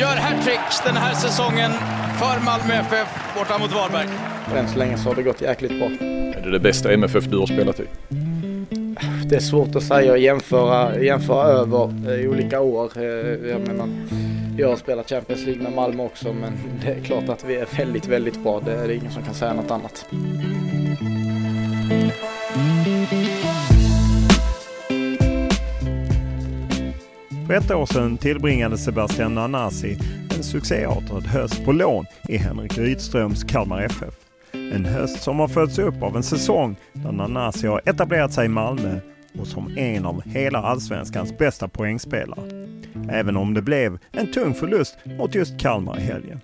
gör hattrick den här säsongen för Malmö FF borta mot Varberg. Än så länge så har det gått jäkligt bra. Är det det bästa MFF du har spelat i? Det är svårt att säga och jämföra, jämföra över i olika år. Eh, Jag menar, jag har spelat Champions League med Malmö också men det är klart att vi är väldigt, väldigt bra. Det är ingen som kan säga något annat. För ett år sedan tillbringade Sebastian Nanasi en succéartad höst på lån i Henrik Rydströms Kalmar FF. En höst som har följts upp av en säsong där Nanasi har etablerat sig i Malmö och som en av hela allsvenskans bästa poängspelare. Även om det blev en tung förlust mot just Kalmar i helgen.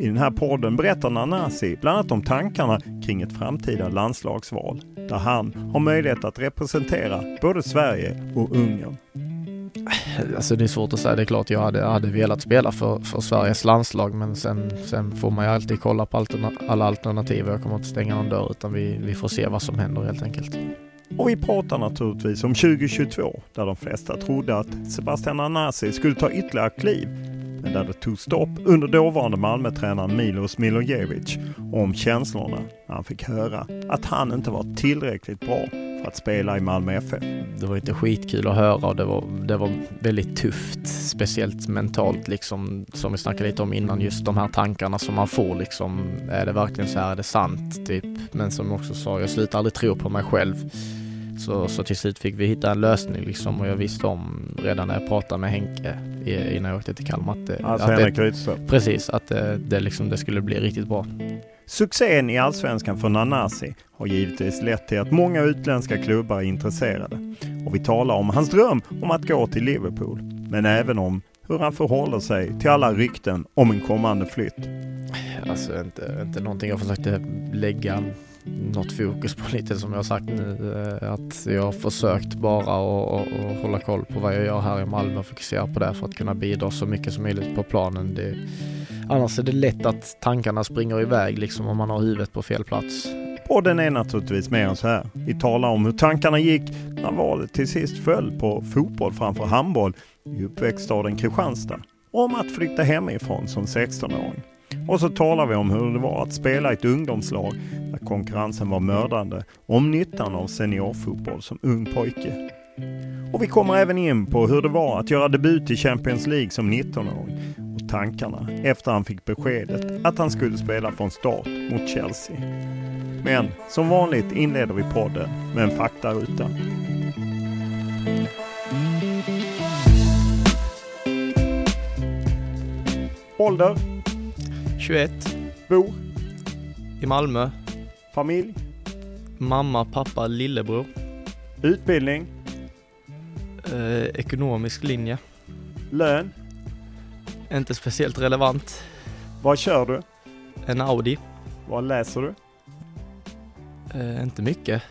I den här podden berättar Nanasi bland annat om tankarna kring ett framtida landslagsval där han har möjlighet att representera både Sverige och Ungern. Alltså det är svårt att säga. Det är klart jag hade, hade velat spela för, för Sveriges landslag men sen, sen får man ju alltid kolla på alterna, alla alternativ. Jag kommer inte stänga någon dörr utan vi, vi får se vad som händer helt enkelt. Och vi pratar naturligtvis om 2022 där de flesta trodde att Sebastian Anasi skulle ta ytterligare kliv. Men där det tog stopp under dåvarande Malmötränaren Milos Milojevic om känslorna när han fick höra att han inte var tillräckligt bra för att spela i Malmö FF. Det var inte skitkul att höra och det var, det var väldigt tufft, speciellt mentalt liksom, som vi snackade lite om innan, just de här tankarna som man får liksom, är det verkligen så här, är det sant? Typ. Men som jag också sa, jag slutar aldrig tro på mig själv. Så, så till slut fick vi hitta en lösning liksom och jag visste om redan när jag pratade med Henke innan jag åkte till Kalmar att, det- Alltså att det, precis, att det, det, liksom, det skulle bli riktigt bra. Succén i Allsvenskan för Nanasi har givetvis lett till att många utländska klubbar är intresserade. Och vi talar om hans dröm om att gå till Liverpool. Men även om hur han förhåller sig till alla rykten om en kommande flytt. Alltså inte, inte någonting jag försökte lägga något fokus på lite som jag sagt nu. Eh, att jag har försökt bara att hålla koll på vad jag gör här i Malmö och fokusera på det för att kunna bidra så mycket som möjligt på planen. Det, annars är det lätt att tankarna springer iväg liksom om man har huvudet på fel plats. Podden är naturligtvis mer än så här. Vi talar om hur tankarna gick när valet till sist föll på fotboll framför handboll i uppväxtstaden Kristianstad. Och om att flytta hemifrån som 16-åring. Och så talar vi om hur det var att spela i ett ungdomslag där konkurrensen var mördande och om nyttan av seniorfotboll som ung pojke. Och vi kommer även in på hur det var att göra debut i Champions League som 19-åring och tankarna efter han fick beskedet att han skulle spela från start mot Chelsea. Men som vanligt inleder vi podden med en faktaruta. Ålder, 21, bor, i Malmö, familj, mamma, pappa, lillebror, utbildning, eh, ekonomisk linje, Lön? Inte speciellt relevant. Vad kör du? En Audi. Vad läser du? Eh, inte mycket.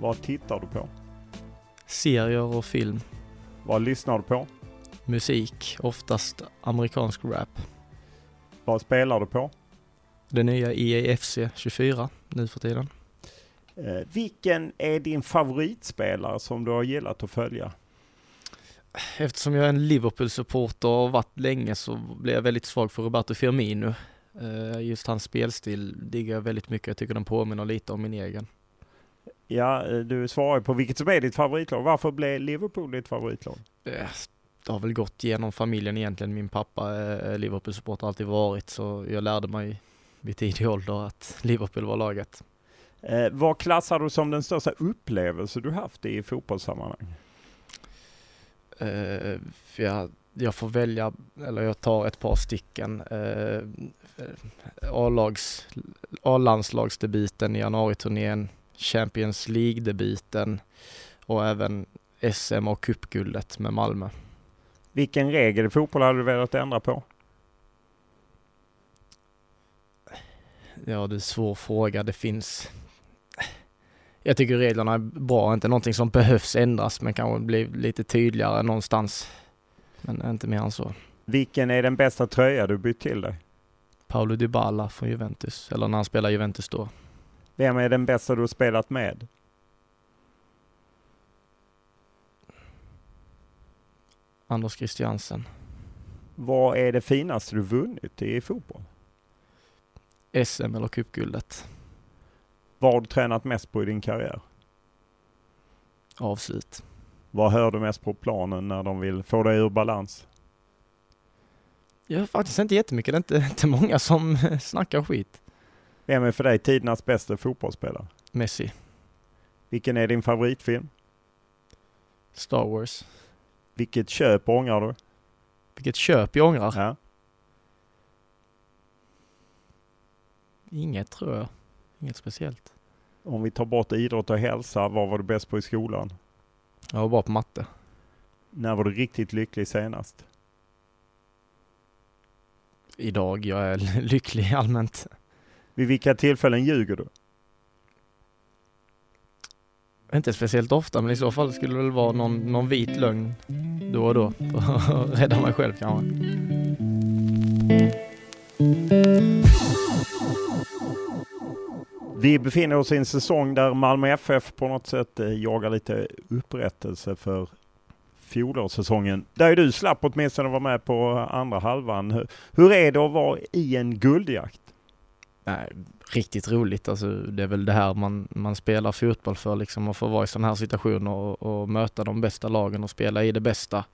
Vad tittar du på? Serier och film. Vad lyssnar du på? Musik, oftast amerikansk rap. Vad spelar du på? Det nya EAFC 24 nu för tiden. Eh, vilken är din favoritspelare som du har gillat att följa? Eftersom jag är en Liverpool-supporter och har varit länge så blir jag väldigt svag för Roberto Firmino. Eh, just hans spelstil diggar jag väldigt mycket. Jag tycker den påminner lite om min egen. Ja, eh, du svarar på vilket som är ditt favoritlag. Varför blev Liverpool ditt favoritlag? Eh, Det har väl gått genom familjen egentligen. Min pappa är Liverpool-supporter, alltid varit, så jag lärde mig vid tidig ålder att Liverpool var laget. Eh, vad klassar du som den största upplevelse du haft i fotbollssammanhang? Eh, jag, jag får välja, eller jag tar ett par stycken. Eh, A-landslagsdebuten i januariturnén, Champions League-debuten och även SM och cupguldet med Malmö. Vilken regel i fotboll hade du velat ändra på? Ja, det är en svår fråga. Det finns... Jag tycker reglerna är bra, inte någonting som behövs ändras, men kanske bli lite tydligare någonstans. Men inte mer än så. Vilken är den bästa tröja du bytt till dig? Paolo Dybala från Juventus, eller när han spelar Juventus då. Vem är den bästa du spelat med? Anders Christiansen. Vad är det finaste du vunnit i fotboll? SM eller cupguldet. Vad har du tränat mest på i din karriär? Avslut. Vad hör du mest på planen när de vill få dig ur balans? Jag har faktiskt inte jättemycket. Det är inte, inte många som snackar skit. Vem är för dig tidernas bästa fotbollsspelare? Messi. Vilken är din favoritfilm? Star Wars. Vilket köp ångrar du? Vilket köp jag ångrar? Ja. Inget tror jag. Inget speciellt. Om vi tar bort idrott och hälsa, vad var du bäst på i skolan? Jag var bra på matte. När var du riktigt lycklig senast? Idag. Jag är lycklig allmänt. Vid vilka tillfällen ljuger du? Inte speciellt ofta, men i så fall skulle det väl vara någon, någon vit lögn då och då. För att rädda mig själv kanske. Vi befinner oss i en säsong där Malmö FF på något sätt eh, jagar lite upprättelse för fjolårssäsongen. Där du slapp åtminstone vara med på andra halvan. Hur- Hur är det att vara i en guldjakt? Nej, riktigt roligt. Alltså, det är väl det här man, man spelar fotboll för, liksom, att få vara i sådana här situationer och, och möta de bästa lagen och spela i det bästa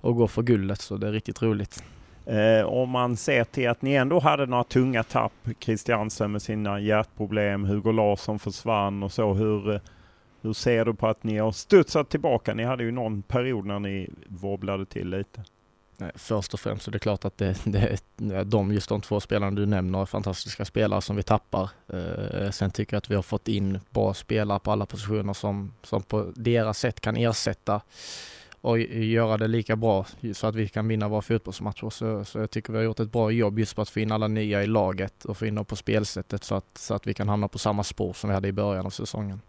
och gå för guldet. Så det är riktigt roligt. Eh, om man ser till att ni ändå hade några tunga tapp, Christiansen med sina hjärtproblem, Hugo Larsson försvann och så. Hur, hur ser du på att ni har studsat tillbaka? Ni hade ju någon period när ni wobblade till lite. Eh, först och främst så är det klart att det, det är de, just de två spelarna du nämner är fantastiska spelare som vi tappar. Eh, sen tycker jag att vi har fått in bra spelare på alla positioner som, som på deras sätt kan ersätta och göra det lika bra så att vi kan vinna våra fotbollsmatcher. Så, så jag tycker vi har gjort ett bra jobb just på att få in alla nya i laget och få in dem på spelsättet så att, så att vi kan hamna på samma spår som vi hade i början av säsongen.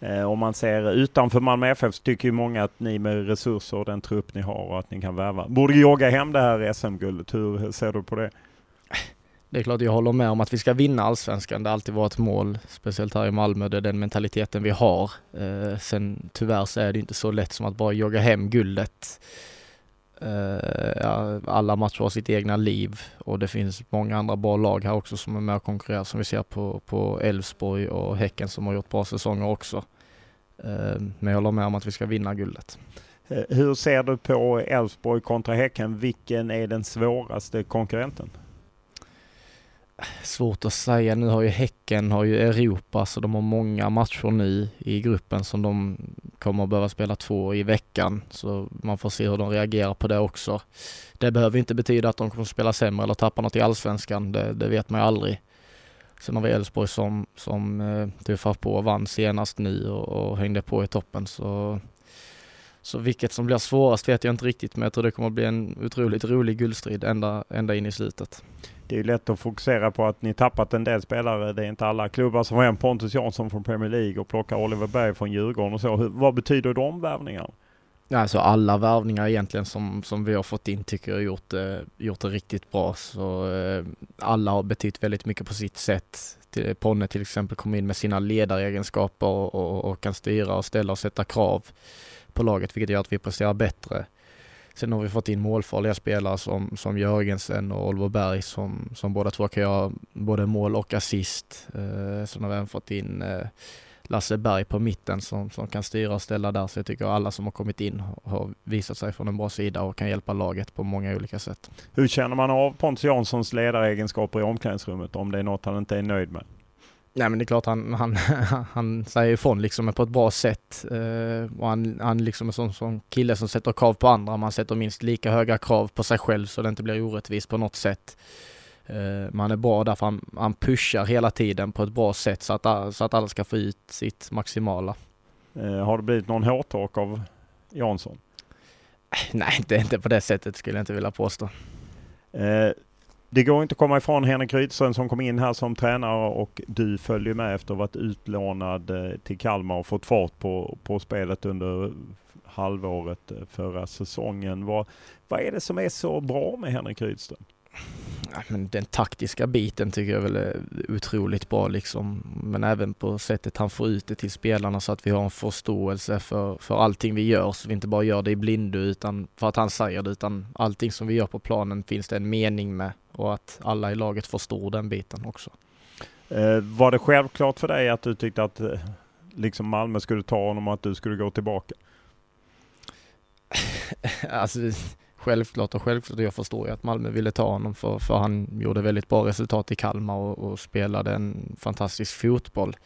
Eh, om man ser utanför Malmö FF så tycker ju många att ni med resurser och den trupp ni har och att ni kan värva borde jogga hem det här SM-guldet. Hur ser du på det? Det är klart jag håller med om att vi ska vinna allsvenskan. Det har alltid varit ett mål, speciellt här i Malmö. Det är den mentaliteten vi har. Eh, sen tyvärr så är det inte så lätt som att bara jogga hem guldet. Eh, alla matcher har sitt egna liv och det finns många andra bra lag här också som är med och konkurrerar som vi ser på, på Elfsborg och Häcken som har gjort bra säsonger också. Eh, men jag håller med om att vi ska vinna guldet. Eh, hur ser du på Elfsborg kontra Häcken? Vilken är den svåraste konkurrenten? Svårt att säga. Nu har ju Häcken har ju Europa så de har många matcher nu i gruppen som de kommer att behöva spela två i veckan. Så man får se hur de reagerar på det också. Det behöver inte betyda att de kommer att spela sämre eller tappa något i allsvenskan. Det, det vet man ju aldrig. Sen har vi Elfsborg som, som eh, tuffar på och vann senast nu och, och hängde på i toppen. Så så vilket som blir svårast vet jag inte riktigt men jag tror det kommer att bli en otroligt rolig guldstrid ända, ända in i slutet. Det är ju lätt att fokusera på att ni tappat en del spelare. Det är inte alla klubbar som har en Pontus Jansson från Premier League och plockar Oliver Berg från Djurgården och så. Hur, vad betyder de värvningarna? Alltså alla värvningar egentligen som, som vi har fått in tycker jag har gjort det, gjort det riktigt bra. Så eh, alla har betytt väldigt mycket på sitt sätt. Till, Ponne till exempel kom in med sina ledaregenskaper och, och, och, kan styra och ställa och sätta krav på laget vilket gör att vi presterar bättre. Sen har vi fått in målfarliga spelare som, som Jörgensen och Oliver Berg som, som båda två kan göra både mål och assist. Eh, sen har vi även fått in eh, Lasse Berg på mitten som, som kan styra och ställa där. Så jag tycker alla som har kommit in har visat sig från en bra sida och kan hjälpa laget på många olika sätt. Hur känner man av Pontus Janssons ledaregenskaper i omklädningsrummet om det är något han inte är nöjd med? Nej men det är klart han, han, han säger ifrån liksom på ett bra sätt. Eh, och han, han liksom är sån, sån kille som sätter krav på andra. Man sätter minst lika höga krav på sig själv så det inte blir orättvist på något sätt. Eh, man är bra därför han, han pushar hela tiden på ett bra sätt så att, så att alla ska få ut sitt maximala. Eh, har det blivit någon hårtork av Jansson? Nej, inte, inte på det sättet skulle jag inte vilja påstå. Det går inte att komma ifrån Henrik Rydström som kom in här som tränare och du följer med efter att ha varit utlånad eh, till Kalmar och fått fart på, på spelet under halvåret eh, förra säsongen. Vad, vad är det som är så bra med Henrik Rydström? Men den taktiska biten tycker jag väl är otroligt bra liksom. Men även på sättet han får ut det till spelarna så att vi har en förståelse för, för allting vi gör. Så vi inte bara gör det i blindo utan för att han säger det utan allting som vi gör på planen finns det en mening med och att alla i laget förstår den biten också. Eh, var det självklart för dig att du tyckte att eh, liksom Malmö skulle ta honom och att du skulle gå tillbaka? alltså självklart och självklart. Jag förstår ju att Malmö ville ta honom för, för han gjorde väldigt bra resultat i Kalmar och, och spelade en fantastisk fotboll.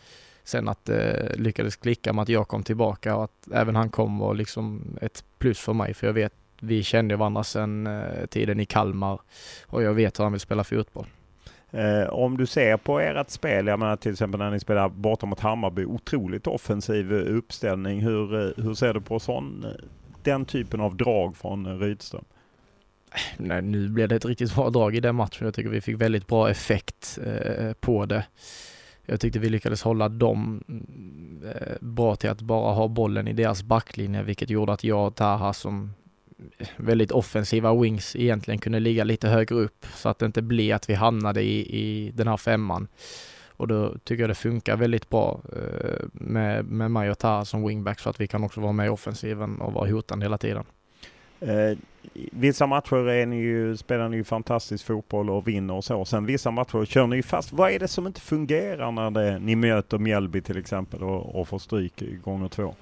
Sen att det eh, lyckades klicka med att jag kom tillbaka och att även han kom var liksom ett plus för mig för jag vet vi kände varandra sedan eh, tiden i Kalmar och jag vet hur han vill spela fotboll. Eh, om du ser på ert spel, jag menar till exempel när ni spelar borta mot Hammarby, otroligt offensiv uppställning. Hur, eh, hur ser du på sån, eh, den typen av drag från eh, Rydström? Nej, nu blev det ett riktigt bra drag i den matchen. Jag tycker vi fick väldigt bra effekt eh, på det. Jag tyckte vi lyckades hålla dem mm, eh, bra till att bara ha bollen i deras backlinje, vilket gjorde att jag och Taha som eh, väldigt offensiva wings egentligen kunde ligga lite högre upp så att det inte blev att vi hamnade i, i den här femman. Och då tycker jag det funkar väldigt bra eh, med, med mig och Taha som wingback så att vi kan också vara med i offensiven och vara hotande hela tiden. Eh, vissa matcher är ni ju, spelar ni ju fantastisk fotboll och vinner och så. Sen vissa matcher kör ni ju fast. Vad är det som inte fungerar när det, ni möter Mjällby till exempel och, och får stryk gånger två?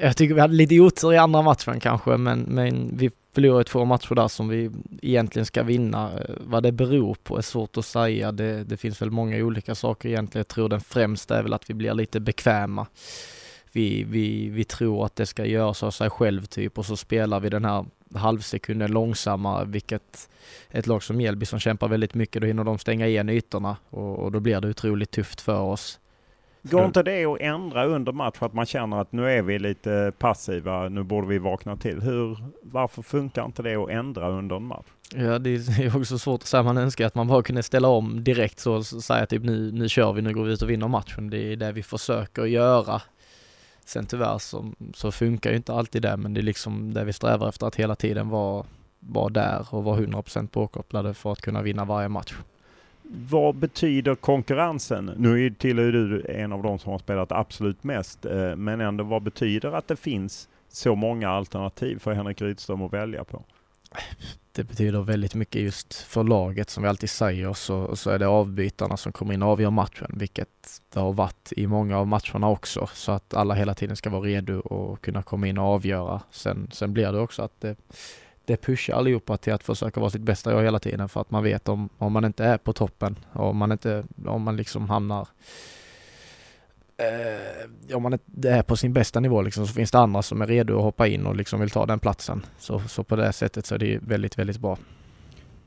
Jag tycker vi hade lite otur i andra matchen kanske, men, men vi förlorade två matcher där som vi egentligen ska vinna. Vad det beror på är svårt att säga. Det, det finns väl många olika saker egentligen. Jag tror den främsta är väl att vi blir lite bekväma vi, vi, vi tror att det ska göras av sig själv typ och så spelar vi den här halvsekunden långsammare vilket ett lag som Mjällby som kämpar väldigt mycket då hinner de stänga igen ytorna och, och då blir det otroligt tufft för oss. Går inte det att ändra under match för att man känner att nu är vi lite passiva, nu borde vi vakna till. Hur, varför funkar inte det att ändra under en match? Ja, det är också svårt att säga. Man önskar att man bara kunde ställa om direkt så och säga typ nu, nu kör vi, nu går vi ut och vinner matchen. Det är det vi försöker göra. Sen tyvärr så, så funkar ju inte alltid det, men det är liksom det vi strävar efter att hela tiden vara, vara där och vara 100% påkopplade för att kunna vinna varje match. Vad betyder konkurrensen? Nu tillhör du en av de som har spelat absolut mest, eh, men ändå vad betyder att det finns så många alternativ för Henrik Rydström att välja på? det betyder väldigt mycket just för laget som vi alltid säger så, så är det avbytarna som kommer in och avgör matchen vilket det har varit i många av matcherna också så att alla hela tiden ska vara redo och kunna komma in och avgöra. Sen, sen blir det också att det, det pushar allihopa till att försöka vara sitt bästa jag hela tiden för att man vet om, om man inte är på toppen och om man inte, om man liksom hamnar eh, om man inte är på sin bästa nivå liksom, så finns det andra som är redo att hoppa in och liksom vill ta den platsen. Så, så på det sättet så är det väldigt, väldigt bra.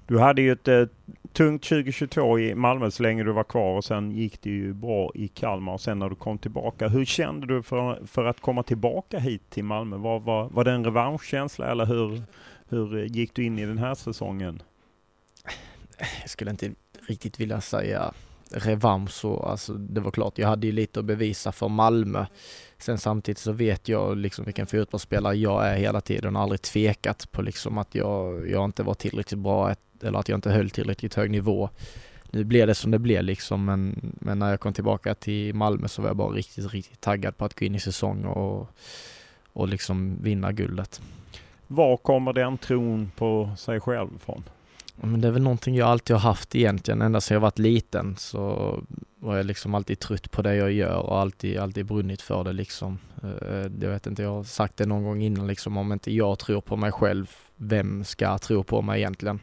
Du hade ju ett eh, tungt 2022 i Malmö så länge du var kvar och sen gick det ju bra i Kalmar och sen när du kom tillbaka. Hur kände du för, för att komma tillbaka hit till Malmö? Var, var, var det en revanschkänsla eller hur, hur eh, gick du in i den här säsongen? Jag skulle inte riktigt vilja säga revansch så, alltså det var klart, jag hade ju lite att bevisa för Malmö. Sen samtidigt så vet jag liksom vilken fotbollsspelare jag är hela tiden och aldrig tvekat på liksom att jag, jag inte var tillräckligt bra eller att jag inte höll tillräckligt hög nivå. Nu blev det som det blev liksom men, men när jag kom tillbaka till Malmö så var jag bara riktigt, riktigt taggad på att gå in i säsong och, och liksom vinna guldet. Var kommer den tron på sig själv ifrån? Men det är väl någonting jag alltid har haft egentligen. Ända sedan jag varit liten så var jag liksom alltid trött på det jag gör och alltid, alltid brunnit för det liksom. Eh, jag vet inte, jag har sagt det någon gång innan liksom, om inte jag tror på mig själv, vem ska tro på mig egentligen?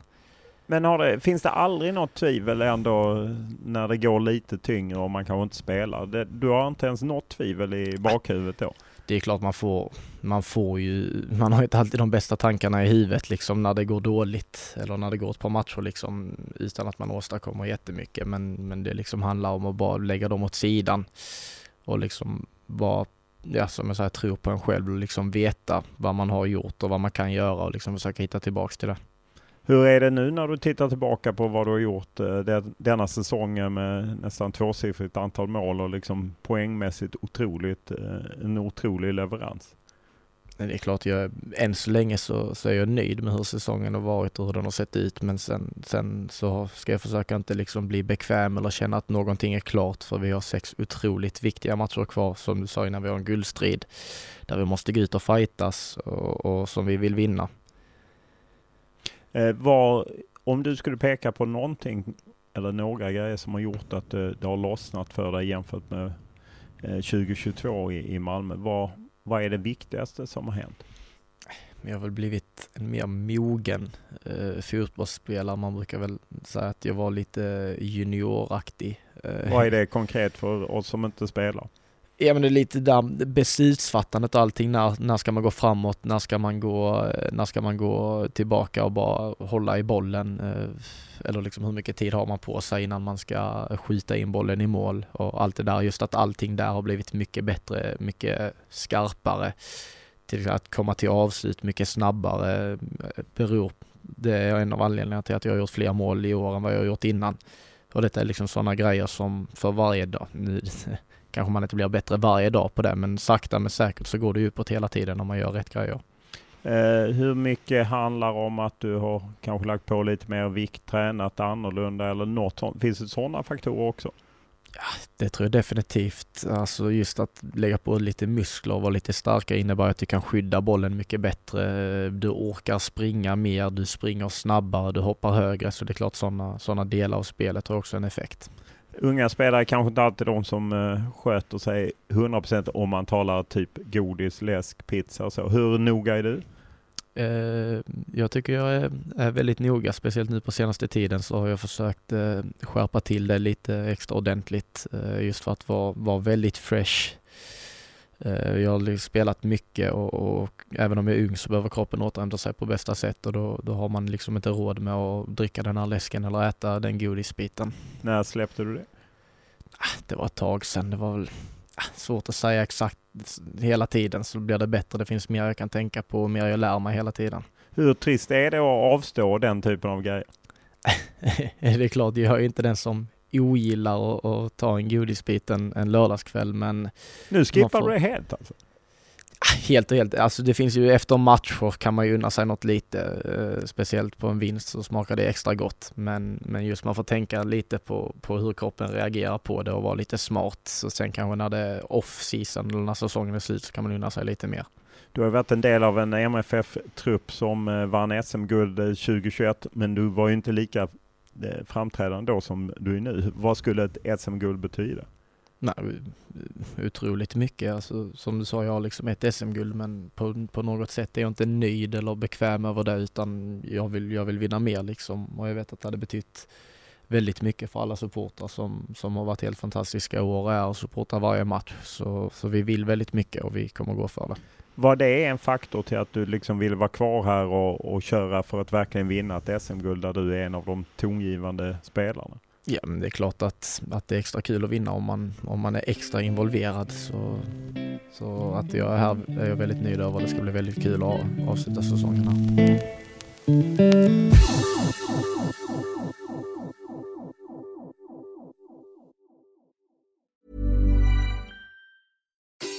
Men det, finns det aldrig något tvivel ändå när det går lite tyngre och man kanske inte spelar? Det, du har inte ens något tvivel i bakhuvudet då? Det är klart man får, man får ju, man har inte alltid de bästa tankarna i huvudet liksom när det går dåligt eller när det går ett par matcher liksom utan att man åstadkommer jättemycket men, men det liksom handlar om att bara lägga dem åt sidan och liksom bara, ja som jag säger, tro på en själv och liksom veta vad man har gjort och vad man kan göra och liksom försöka hitta tillbaks till det. Hur är det nu när du tittar tillbaka på vad du har gjort eh, denna säsongen med nästan tvåsiffrigt antal mål och liksom poängmässigt otroligt, eh, en otrolig leverans? Det är klart, jag, än så länge så, så är jag nöjd med hur säsongen har varit och hur den har sett ut men sen, sen så ska jag försöka inte liksom bli bekväm eller känna att någonting är klart för vi har sex otroligt viktiga matcher kvar som du sa innan vi har en guldstrid där vi måste gå ut och fightas och, och som vi vill vinna. Eh, var, om du skulle peka på någonting eller några grejer som har gjort att det, det har lossnat för dig jämfört med eh, 2022 i, i Malmö. Vad, vad är det viktigaste som har hänt? Jag har väl blivit en mer mogen eh, fotbollsspelare. Man brukar väl säga att jag var lite junioraktig. Eh. Vad är det konkret för oss som inte spelar? Ja men det är lite där beslutsfattandet och allting. När, när ska man gå framåt? När ska man gå, när ska man gå tillbaka och bara hålla i bollen? Eh, eller liksom hur mycket tid har man på sig innan man ska skjuta in bollen i mål? Och allt det där, just att allting där har blivit mycket bättre, mycket skarpare. Till att komma till avslut mycket snabbare eh, beror, det är en av anledningarna till att jag har gjort fler mål i år än vad jag har gjort innan. Och detta är liksom sådana grejer som för varje dag, kanske man inte blir bättre varje dag på det, men sakta men säkert så går det uppåt hela tiden om man gör rätt grejer. Eh, hur mycket handlar om att du har kanske lagt på lite mer vikt, tränat annorlunda eller något sånt? Finns det sådana faktorer också? Ja, det tror jag definitivt. Alltså just att lägga på lite muskler och vara lite starkare innebär att du kan skydda bollen mycket bättre. Du orkar springa mer, du springer snabbare, du hoppar högre. Så det är klart sådana såna delar av spelet har också en effekt unga spelare kanske inte alltid de som uh, sköter sig 100% om man talar typ godis, läsk, pizza och så. Hur noga är du? Uh, jag tycker jag är, är, väldigt noga, speciellt nu på senaste tiden så har jag försökt uh, skärpa till det lite extra ordentligt just för att vara, vara väldigt fresh. Jag har spelat mycket och, och, även om jag är ung så behöver kroppen återhämta sig på bästa sätt och då, då har man liksom inte råd med att dricka den här läsken eller äta den godisbiten. När släppte du det? Ah, det var ett tag sedan. Det var väl ah, svårt att säga exakt hela tiden så blir det bättre. Det finns mer jag kan tänka på och mer jag lär mig hela tiden. Hur trist är det att avstå den typen av grejer? det är klart, jag är inte den som ogillar att ta en godisbit en, en lördagskväll men... Nu skippar får... du det helt alltså? Helt och helt. Alltså det finns ju efter matcher kan man ju unna sig något lite. Eh, speciellt på en vinst så smakar det extra gott. Men, men just man får tänka lite på, på hur kroppen reagerar på det och vara lite smart. Så sen kanske när det är off-season eller när säsongen är slut så kan man unna sig lite mer. Du har varit en del av en MFF-trupp som eh, vann SM-guld 2021 men du var ju inte lika eh, framträdande då som du är nu. Vad skulle ett SM-guld betyda? Nej, otroligt mycket. Alltså, som du sa, jag har liksom ett SM-guld men på, på något sätt är jag inte nöjd eller bekväm över det utan jag vill, jag vill vinna mer liksom och jag vet att det hade betytt väldigt mycket för alla supportrar som, som har varit helt fantastiska år och är och supportar varje match. Så, så vi vill väldigt mycket och vi kommer gå för det. Var det en faktor till att du liksom vill vara kvar här och, och köra för att verkligen vinna ett SM-guld där du är en av de tongivande spelarna? Ja, men det är klart att, att det är extra kul att vinna om man, om man är extra involverad. Så, så att jag är här är jag väldigt nöjd över. Det ska bli väldigt kul att avsluta säsongen här.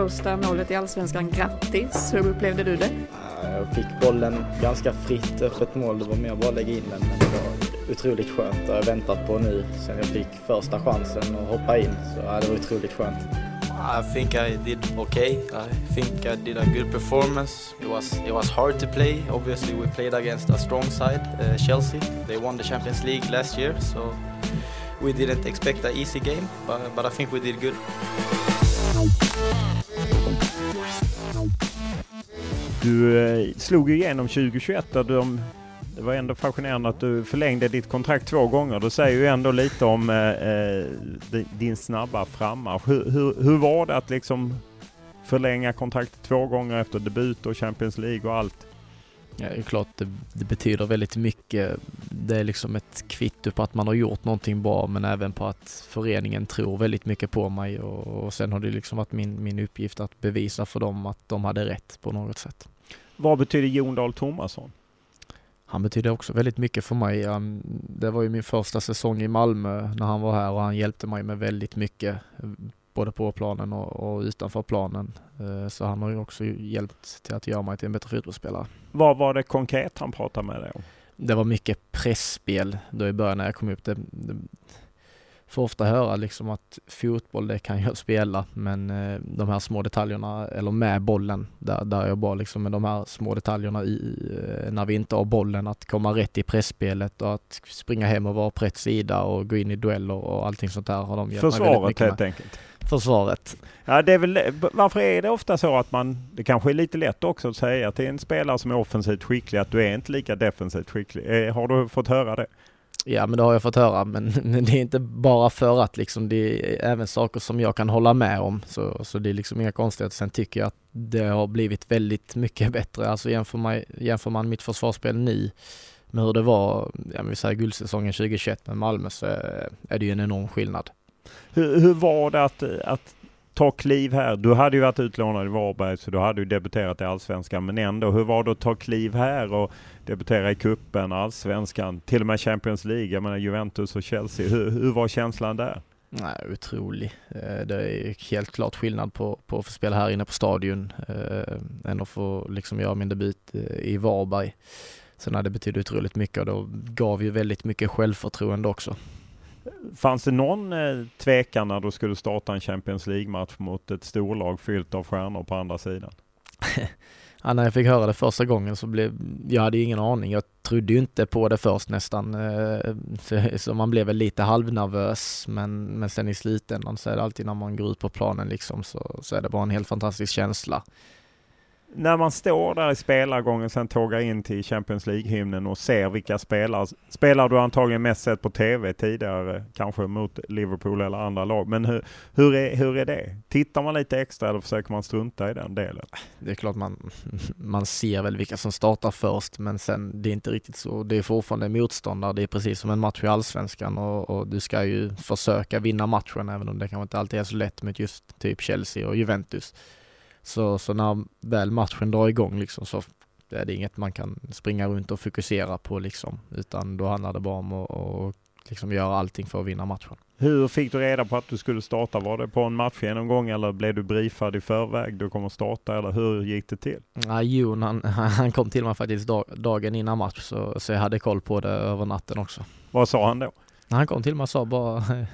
Första målet i Allsvenskan, grattis! Hur upplevde du det? Jag fick bollen ganska fritt, öppet mål. Det var mer bara att lägga in den. Men det var otroligt skönt. Det har jag väntat på nu sen jag fick första chansen att hoppa in. Så ja, det var otroligt skönt. I think I did okay. I think I did a good performance. It was it was hard to play. Obviously, we played against a strong side, uh, Chelsea. They won the Champions League last year, so we didn't expect an easy game, but, but I think we did good. Du eh, slog ju igenom 2021 där de, det var ändå fascinerande att du förlängde ditt kontrakt två gånger. Det säger ju ändå lite om eh, eh din snabba frammarsch. Hur, hur, hur, var det att liksom förlänga kontraktet två gånger efter debut och Champions League och allt? Ja, det är klart det, det, betyder väldigt mycket. Det är liksom ett kvitto på att man har gjort någonting bra men även på att föreningen tror väldigt mycket på mig och, och sen har det liksom varit min, min uppgift att bevisa för dem att de hade rätt på något sätt. Vad betyder Jon Dahl Tomasson? Han betyder också väldigt mycket för mig. Det var ju min första säsong i Malmö när han var här och han hjälpte mig med väldigt mycket både på planen och, och utanför planen. Eh, så han har ju också hjälpt till att göra mig till en bättre fotbollsspelare. Vad var det konkret han pratade med dig om? Det var mycket pressspel då i början när jag kom upp. Det, det, får ofta höra liksom att fotboll det kan jag spela men eh, de här små detaljerna, eller med bollen, där, där är jag bra liksom med de här små detaljerna i, eh, när vi inte har bollen, att komma rätt i pressspelet och att springa hem och vara på rätt sida och gå in i dueller och allting sånt där har de hjälpt Försvaret helt enkelt? Försvaret. Ja, det är väl, varför är det ofta så att man, det kanske är lite lätt också att säga till en spelare som är offensivt skicklig att du är inte lika defensivt skicklig. Eh, har du fått höra det? Ja men det har jag fått höra men, men, det är inte bara för att liksom det är även saker som jag kan hålla med om så, så det är liksom inga konstigheter. Sen tycker jag att det har blivit väldigt mycket bättre. Alltså jämför man, jämför man mitt försvarsspel nu med hur det var, ja men vi säger guldsäsongen 2021 med Malmö så är det ju en enorm skillnad. Hur, hur var det att, att ta kliv här? Du hade ju varit utlånad i Varberg så du hade ju debuterat i Allsvenskan men ändå, hur var det att ta kliv här och debutera i kuppen, Allsvenskan, till och med Champions League, jag menar Juventus och Chelsea. Hur, hur var känslan där? Nej, otrolig. Eh, det är helt klart skillnad på, på att få spela här inne på stadion eh, än att få liksom göra min debut eh, i Varberg. Sen hade det betydde otroligt mycket och då gav ju väldigt mycket självförtroende också. Fanns det någon eh, tvekan när du skulle starta en Champions League-match mot ett storlag fyllt av stjärnor på andra sidan? ja, när jag fick höra det första gången så blev, jag hade ingen aning. Jag trodde ju inte på det först nästan. Eh, så, så man blev väl lite halvnervös men, men sen i slutändan så är det alltid när man går ut på planen liksom så, så är det bara en helt fantastisk känsla när man står där i spelargången sen tågar in till Champions League-hymnen och ser vilka spelare, spelare du antagligen mest sett på TV tidigare, kanske mot Liverpool eller andra lag. Men hur, hur, är, hur är det? Tittar man lite extra eller försöker man strunta i den delen? Det är klart man, man ser väl vilka som startar först men sen det är inte riktigt så. Det är fortfarande motståndare. Det är precis som en match i Allsvenskan och, och du ska ju försöka vinna matchen även om det kanske inte alltid är så lätt mot just typ Chelsea och Juventus. Så, så när väl matchen drar igång liksom så är det inget man kan springa runt och fokusera på liksom, utan då handlar det bara om att och liksom göra allting för att vinna matchen. Hur fick du reda på att du skulle starta? Var det på en matchgenomgång eller blev du briefad i förväg? Du kommer starta eller hur gick det till? Ja, Jon han, han kom till mig faktiskt dag, dagen innan match så, så jag hade koll på det över natten också. Vad sa han då? Han kom till mig och sa bara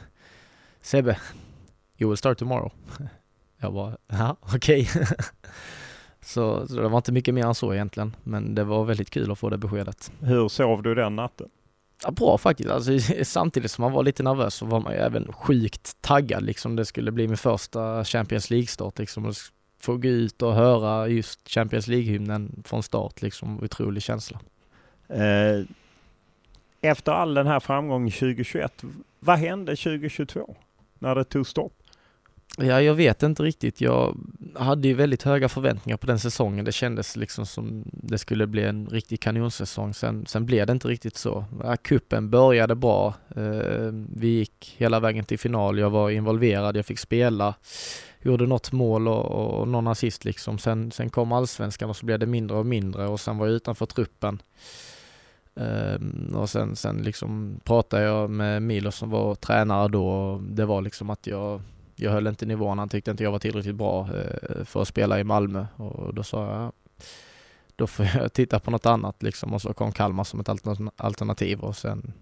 Sebbe, you will start tomorrow. Jag bara, ja okej. Okay. så, så det var inte mycket mer än så egentligen. Men det var väldigt kul att få det beskedet. Hur sov du den natten? Ja, bra faktiskt. Alltså, samtidigt som man var lite nervös så var man ju även sjukt taggad. Liksom. Det skulle bli min första Champions League-start. Liksom. Få gå ut och höra just Champions League-hymnen från start. Liksom. Otrolig känsla. Eh, efter all den här framgången 2021, vad hände 2022? När det tog stopp? Ja, jag vet inte riktigt. Jag hade ju väldigt höga förväntningar på den säsongen. Det kändes liksom som det skulle bli en riktig kanonsäsong. Sen, sen blev det inte riktigt så. Ja, kuppen började bra. Eh, vi gick hela vägen till final. Jag var involverad, jag fick spela. Gjorde något mål och, och någon assist liksom. Sen, sen kom allsvenskan och så blev det mindre och mindre och sen var jag utanför truppen. Um, och sen, sen liksom pratade jag med Milos som var tränare då och det var liksom att jag jag höll inte nivån, han tyckte inte jag var tillräckligt bra eh, för att spela i Malmö och då sa jag då får jag titta på något annat liksom och så kom Kalmar som ett alternativ och sen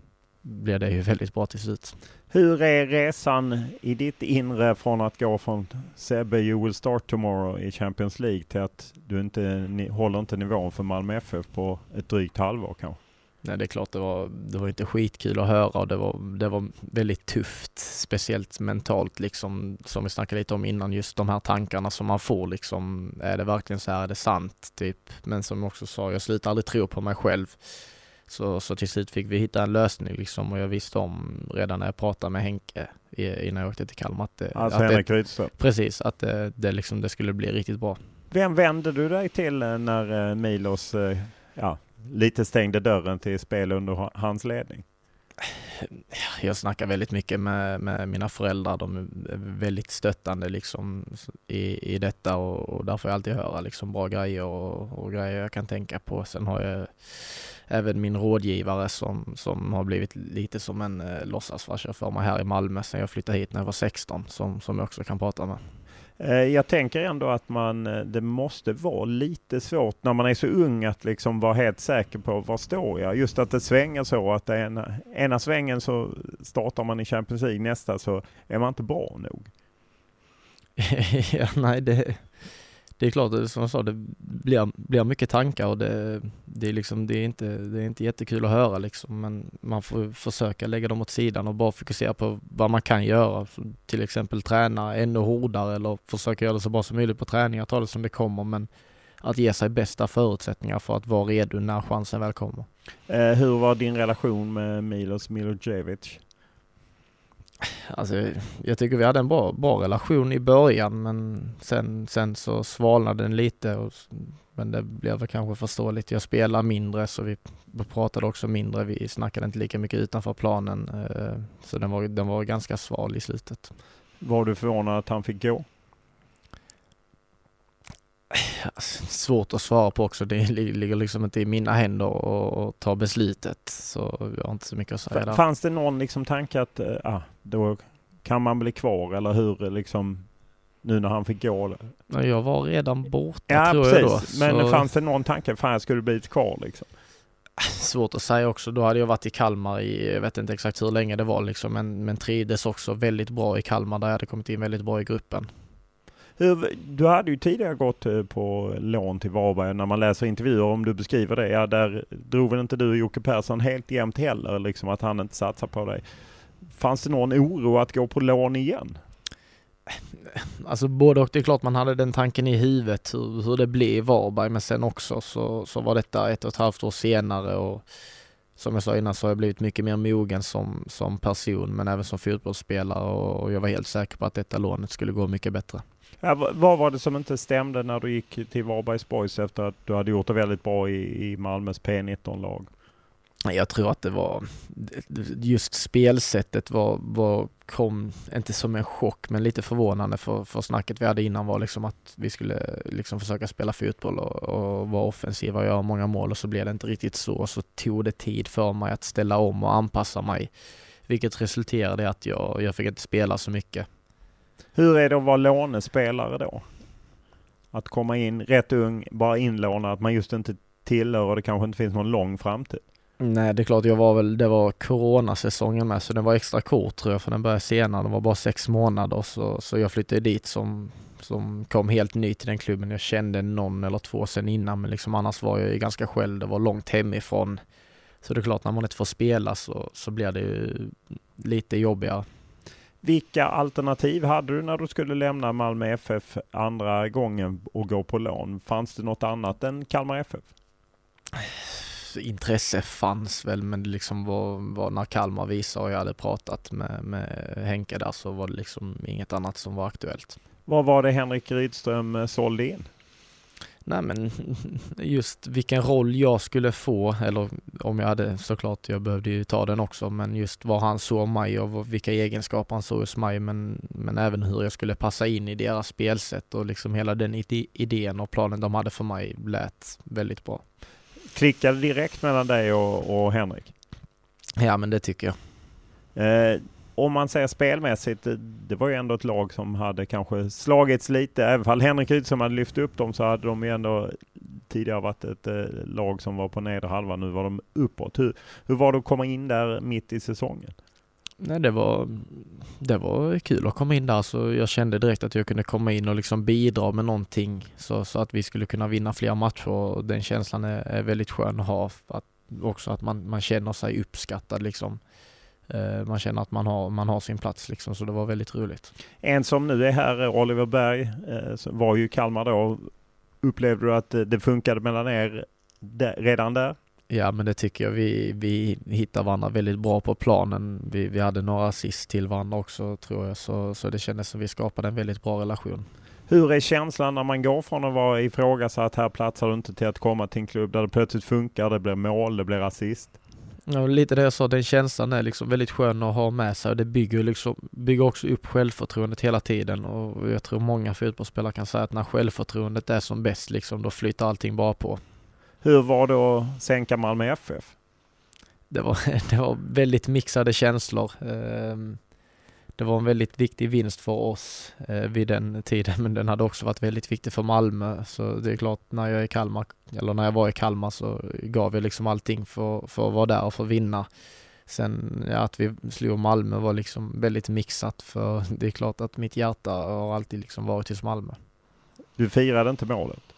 blev det ju väldigt bra till slut. Hur är resan i ditt inre från att gå från Sebbe you will start tomorrow i Champions League till att du inte ni, håller inte nivån för Malmö FF på ett drygt halvår kanske? Nej, det är klart det var, det var inte skitkul att höra och det var, det var väldigt tufft, speciellt mentalt liksom, som vi snackade lite om innan, just de här tankarna som man får liksom, är det verkligen så här, är det sant, typ. Men som jag också sa, jag slutar aldrig tro på mig själv. Så, så till slut fick vi hitta en lösning liksom och jag visste om redan när jag pratade med Henke innan jag åkte till Kalmar att, alltså att Henrik Rydström? Precis, att det, det, liksom, det skulle bli riktigt bra. Vem vände du dig till när Milos ja, lite stängde dörren till spel under hans ledning? Jag snackar väldigt mycket med, med mina föräldrar. De är väldigt stöttande liksom i, i detta och, och där får jag alltid höra liksom bra grejer och, och grejer jag kan tänka på. Sen har jag även min rådgivare som, som har blivit lite som en eh, låtsasfarsa för mig här i Malmö sen jag flyttade hit när jag var 16 som, som jag också kan prata med. Eh, jag tänker ändå att man, eh, det måste vara lite svårt när man är så ung att liksom vara helt säker på var står jag? Just att det svänger så att det ena, ena svängen så startar man i Champions League, nästa så är man inte bra nog. ja, nej det, det är klart, som jag sa, det blir, blir mycket tankar och det, det, är liksom, det, är inte, det är inte jättekul att höra liksom, men man får försöka lägga dem åt sidan och bara fokusera på vad man kan göra. Till exempel träna ännu hårdare eller försöka göra det så bra som möjligt på träningar, ta det som det kommer, men att ge sig bästa förutsättningar för att vara redo när chansen väl kommer. Eh, hur var din relation med Milos Milojevic? Alltså, jag tycker vi hade en bra, bra relation i början men sen, sen så svalnade den lite. Och, men det blev väl kanske förståeligt. Jag spelar mindre så vi pratade också mindre. Vi snackade inte lika mycket utanför planen. Eh, så den var, den var ganska sval i slutet. Var du förvånad att han fick gå? Svårt att svara på också. Det ligger liksom inte i mina händer att ta beslutet. Så jag har inte så mycket att säga där. Fanns det någon liksom tanke att äh, då kan man bli kvar eller hur liksom nu när han fick gå? Jag var redan borta ja, tror precis. jag då. Men så... fanns det någon tanke, fan jag skulle blivit kvar liksom? Svårt att säga också. Då hade jag varit i Kalmar i, jag vet inte exakt hur länge det var liksom, men, men trivdes också väldigt bra i Kalmar där jag hade kommit in väldigt bra i gruppen. Hur, du hade ju tidigare gått eh, på lån till Varberg. När man läser intervjuer om du beskriver det, ja där drog väl inte du och Jocke Persson helt jämnt heller, liksom att han inte satsar på dig. Fanns det någon oro att gå på lån igen? Alltså både och, det är klart man hade den tanken i huvudet hur, hur det blev i Varberg men sen också så, så var detta ett och ett halvt år senare och som jag sa innan så har jag blivit mycket mer mogen som, som person men även som fotbollsspelare och jag var helt säker på att detta lånet skulle gå mycket bättre. Ja, vad var det som inte stämde när du gick till Varbergs Boys efter att du hade gjort det väldigt bra i, i Malmös P19-lag? Jag tror att det var just spelsättet var, var, kom inte som en chock men lite förvånande för, för snacket vi hade innan var liksom att vi skulle liksom försöka spela fotboll och, och vara offensiva och göra många mål och så blev det inte riktigt så. och Så tog det tid för mig att ställa om och anpassa mig vilket resulterade i att jag, jag fick inte spela så mycket. Hur är det att vara lånespelare då? Att komma in rätt ung, bara inlånad, att man just inte tillhör och det kanske inte finns någon lång framtid? Nej, det är klart, jag var väl, det var coronasäsongen med, så den var extra kort tror jag, för den började senare, den var bara sex månader, så, så jag flyttade dit som, som kom helt ny till den klubben. Jag kände någon eller två sen innan, men liksom annars var jag ju ganska själv, det var långt hemifrån. Så det är klart, när man inte får spela så, så blir det ju lite jobbigare. Vilka alternativ hade du när du skulle lämna Malmö FF andra gången och gå på lån? Fanns det något annat än Kalmar FF? Intresse fanns väl men det liksom var, var när Kalmar visade och jag hade pratat med, med Henke där så var det liksom inget annat som var aktuellt. Vad var det Henrik Rydström eh, sålde in? Nej men just vilken roll jag skulle få, eller om jag hade såklart, jag behövde ju ta den också, men just vad han såg mig och vilka egenskaper han såg hos mig, men, men även hur jag skulle passa in i deras spelsätt och liksom hela den idén och planen de hade för mig lät väldigt bra. Klickade direkt mellan dig och, och Henrik? Ja men det tycker jag. Eh, om man säger spelmässigt, det var ju ändå ett lag som hade kanske slagits lite. Även om Henrik Rydström hade lyft upp dem så hade de ju ändå tidigare varit ett eh, lag som var på nedre halvan. Nu var de uppåt. Hur, hur var det att komma in där mitt i säsongen? Nej, det var, det var kul att komma in där så jag kände direkt att jag kunde komma in och liksom bidra med någonting så, så att vi skulle kunna vinna fler matcher och den känslan är, är väldigt skön att ha. Att också att man, man känner sig uppskattad liksom. Eh, man känner att man har, man har sin plats liksom, så det var väldigt roligt. En som nu är här, Oliver Berg, eh, var ju i Kalmar då. Upplevde du att eh, det funkade mellan er redan där? Ja men det tycker jag. Vi, vi hittar varandra väldigt bra på planen. Vi, vi hade några assist till varandra också tror jag, så, så det kändes som vi skapade en väldigt bra relation. Hur är känslan när man går från att vara ifrågasatt, här platsar du inte till att komma till en klubb där det plötsligt funkar, det blir mål, det blir assist? Ja, lite det jag sa, den känslan är liksom väldigt skön att ha med sig och det bygger, liksom, bygger också upp självförtroendet hela tiden och jag tror många fotbollsspelare kan säga att när självförtroendet är som bäst liksom, då flyter allting bara på. Hur var det att sänka Malmö FF? Det var, det var väldigt mixade känslor. Ehm, det var en väldigt viktig vinst för oss eh, vid den tiden, men den hade också varit väldigt viktig för Malmö. Så det är klart, när jag är Kalmar, eller när jag var i Kalmar så gav jag liksom allting för, för att vara där och för att vinna. Sen ja, att vi slog Malmö var liksom väldigt mixat, för det är klart att mitt hjärta har alltid liksom varit hos Malmö. Du firade inte målet?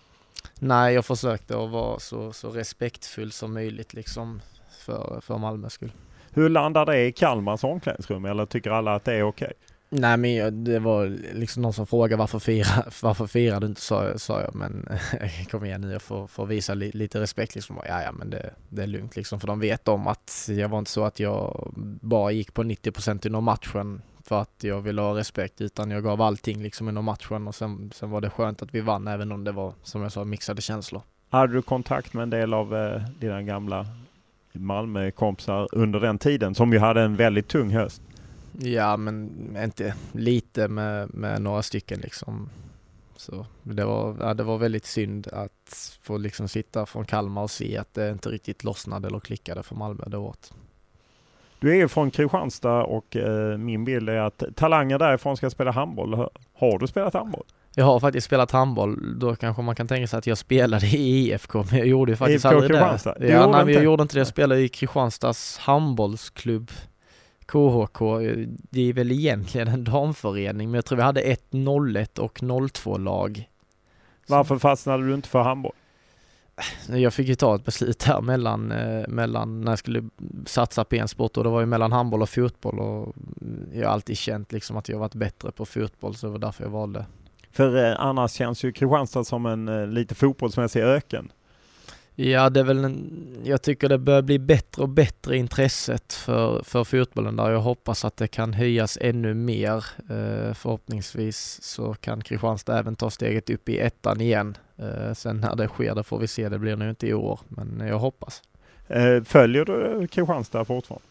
Nej, jag försökte att vara så, så respektfull som möjligt liksom för, för Malmös skull. Hur landar det i Kalmars omklädningsrum eller tycker alla att det är okej? Okay? Nej men det var liksom någon som frågade varför firar, varför firar du inte sa, sa jag men kom igen nu jag får, får visa li, lite respekt liksom. Ja ja men det, det är lugnt liksom för de vet om att jag var inte så att jag bara gick på 90% under matchen för att jag ville ha respekt utan jag gav allting liksom under matchen och sen, sen var det skönt att vi vann även om det var som jag sa mixade känslor. Hade du kontakt med en del av eh, dina gamla Malmö-kompisar under den tiden som ju hade en väldigt tung höst? Ja men inte lite med, med några stycken liksom. Så det var, ja, det var väldigt synd att få liksom sitta från Kalmar och se att det inte riktigt lossnade eller klickade för Malmö det året. Du är ju från Kristianstad och eh, min bild är att talanger därifrån ska spela handboll. Har du spelat handboll? Jag har faktiskt spelat handboll. Då kanske man kan tänka sig att jag spelade i IFK, men jag gjorde ju faktiskt IFK aldrig Kristianstad. det. Ja, nej, men jag gjorde inte det. Jag spelade i Kristianstads handbollsklubb. KHK, det är väl egentligen en damförening, men jag tror vi hade ett 01 och 02 lag. Varför fastnade du inte för handboll? Eh, jag fick ju ta ett beslut här mellan, eh, mellan när jag skulle satsa på en sport och det var ju mellan handboll och fotboll och mm, jag har alltid känt liksom att jag varit bättre på fotboll så det var därför jag valde. För eh, annars känns ju Kristianstad som en lite fotbollsmässig öken. Ja, det är väl en, jag tycker det börjar bli bättre och bättre intresset för, för fotbollen där. Jag hoppas att det kan höjas ännu mer. Eh, förhoppningsvis så kan Kristianstad även ta steget upp i ettan igen. Eh, sen när det sker, det får vi se. Det blir nog inte i år, men jag hoppas. Eh, följer du Kristianstad fortfarande?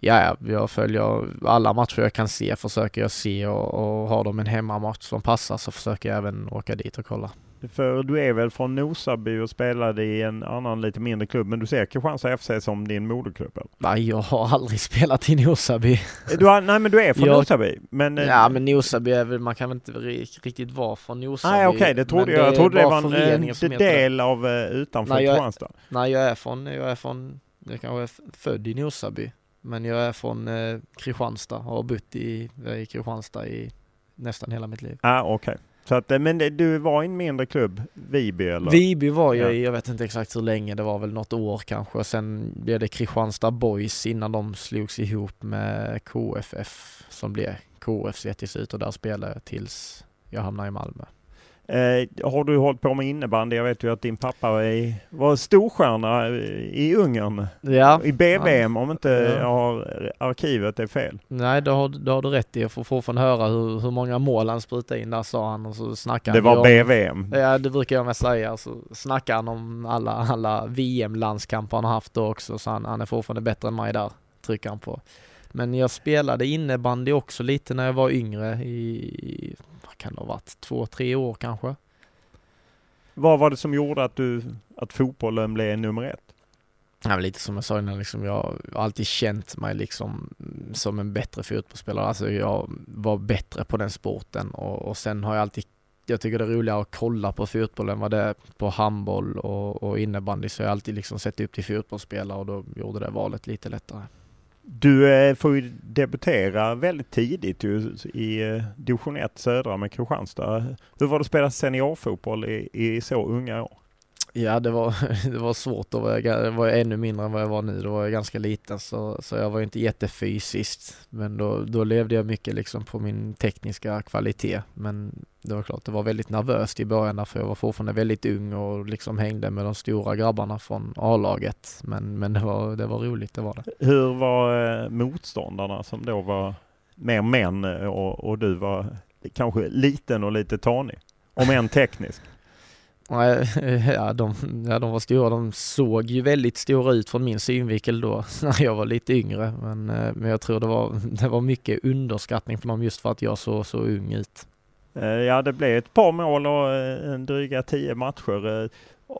Ja, jag följer alla matcher jag kan se, försöker jag se och, och har de en hemmamatch som passar så försöker jag även åka dit och kolla. För du är väl från Nosaby och spelade i en annan lite mindre klubb, men du ser Kristianstad FC som din moderklubb? Eller? Nej, jag har aldrig spelat i Nosaby. Du har, nej, men du är från jag, Nosaby? Men, eh, ja, men Nosaby är väl, man kan väl inte riktigt vara från Nosaby. Nej, okej, okay, det trodde jag. Jag trodde det var en, en del av uh, utanför nej, Kristianstad. Nej, jag är från, jag är från, jag kanske är född i Nosaby, men jag är från uh, Kristianstad och har bott i, i Kristianstad i nästan hela mitt liv. Ah, okej. Okay. Så att, eh, men du var i en mindre klubb, Viby eller? Viby var jag i, jag vet inte exakt hur länge, det var väl något år kanske. Sen blev det Kristianstad Boys innan de slogs ihop med KFF som blev KFC till slut och där spelade jag tills jag hamnade i Malmö. Eh, har du hållit på med innebandy? Jag vet ju att din pappa är, var storstjärna i Ungern. Ja. I BBM om inte ja. jag har, arkivet är fel. Nej, det har, det har du rätt i. Jag får fortfarande höra hur, hur många mål han sprutade in där sa han och så snackade Det var BVM? Ja, det brukar jag med säga. Så snackar han om alla, alla VM-landskamper han har haft då också. Så han, han är fortfarande bättre än mig där, trycker han på. Men jag spelade innebandy också lite när jag var yngre i kan det ha varit, två, tre år kanske. Vad var det som gjorde att du, att fotbollen blev nummer ett? Ja, lite som jag sa innan, liksom, jag har alltid känt mig liksom som en bättre fotbollsspelare. Alltså jag var bättre på den sporten och, och sen har jag alltid jag tycker det är roligare att kolla på fotboll än vad det är på handboll och, och innebandy. Så jag har alltid liksom sett upp till fotbollsspelare och då gjorde det valet lite lättare. Du eh, får ju debutera väldigt tidigt i eh, division 1 södra med Kristianstad. Hur var det att spela seniorfotboll i, i så unga år? Ja, det var, det var svårt. Då var jag, var ännu mindre än vad jag var nu. Då var jag ganska liten så, så jag var inte jättefysiskt. Men då, då levde jag mycket liksom på min tekniska kvalitet. Men det var klart, det var väldigt nervöst i början för jag var fortfarande väldigt ung och liksom hängde med de stora grabbarna från A-laget. Men, men det, var, det var roligt, det var det. Hur var eh, motståndarna som då var mer män eh, och, och du var kanske liten och lite tanig? Om än teknisk? Ja de, ja, de var stora. De såg ju väldigt stora ut från min synvinkel då, när jag var lite yngre. Men, eh, men jag tror det var, det var mycket underskattning för dem just för att jag såg så ung ut. Eh, ja, det blev ett par mål och eh, en dryga tio matcher.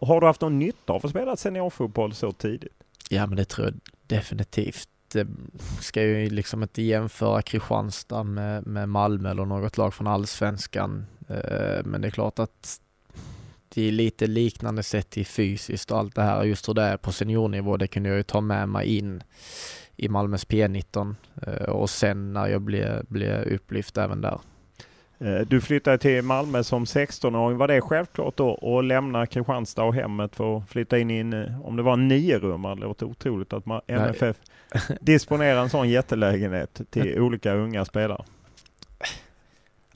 Har du haft någon nytta av att spela seniorfotboll så tidigt? Ja, men det tror jag definitivt. Det ska ju liksom inte jämföra Kristianstad med, med Malmö eller något lag från allsvenskan. Men det är klart att är lite liknande sett till fysiskt och allt det här. Just hur det är på seniornivå, det kunde jag ju ta med mig in i Malmös P19 eh, och sen när jag blev, blev upplyft även där. Eh, du flyttade till Malmö som 16-åring. Var det självklart då att lämna Kristianstad och hemmet för att flytta in i en, om det var en niorummare, det låter otroligt att man, MFF disponerar en sån jättelägenhet till olika unga spelare?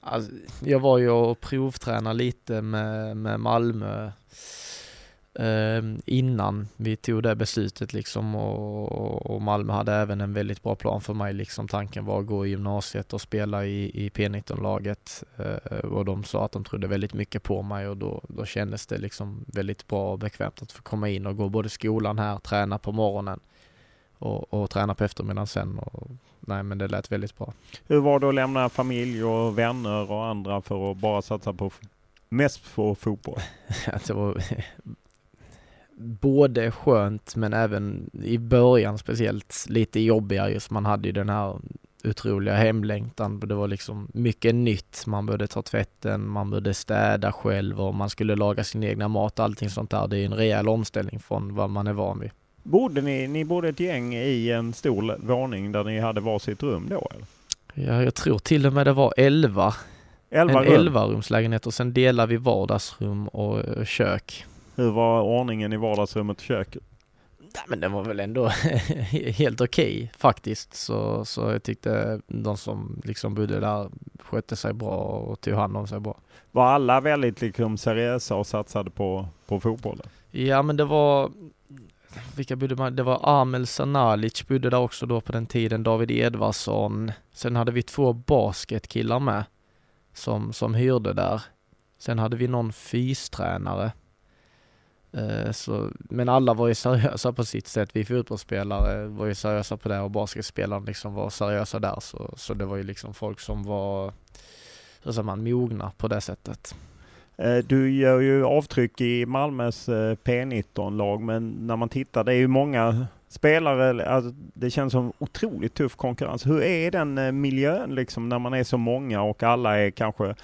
Alltså, jag var ju och provtränade lite med, med Malmö eh, innan vi tog det beslutet liksom och, och, Malmö hade även en väldigt bra plan för mig liksom. Tanken var att gå i gymnasiet och spela i, i P19-laget eh, och de sa att de trodde väldigt mycket på mig och då, då kändes det liksom väldigt bra och bekvämt att få komma in och gå både skolan här, träna på morgonen och, och träna på eftermiddagen sen och nej men det lät väldigt bra. Hur var det att lämna familj och vänner och andra för att bara satsa på mest på fotboll? det var både skönt men även i början speciellt lite jobbigare just man hade ju den här otroliga hemlängtan. Det var liksom mycket nytt. Man började ta tvätten, man började städa själv och man skulle laga sin egna mat. Allting sånt där. Det är en rejäl omställning från vad man är van vid. Bodde ni, ni bodde ett gäng i en stor våning där ni hade varsitt rum då eller? Ja, jag tror till och med det var elva. elva en elvarumslägenhet och sen delade vi vardagsrum och kök. Hur var ordningen i vardagsrummet och köket? Nej, men den var väl ändå helt okej okay, faktiskt. Så, så jag tyckte de som liksom bodde där skötte sig bra och tog hand om sig bra. Var alla väldigt liksom seriösa och satsade på, på fotbollen? Ja men det var vilka bodde man? Det var Amel Sanalic bodde där också då på den tiden, David Edvardsson. Sen hade vi två basketkillar med som, som hyrde där. Sen hade vi någon fystränare. Eh, så, men alla var ju seriösa på sitt sätt. Vi fotbollsspelare var ju seriösa på det och basketspelarna liksom var seriösa där. Så, så det var ju liksom folk som var, så säger man, mogna på det sättet. Eh, du gör ju avtryck i Malmös eh, P19-lag, men när man tittar, det är ju många spelare, alltså det känns som otroligt tuff konkurrens. Hur är den eh, miljön liksom när man är så många och alla är kanske,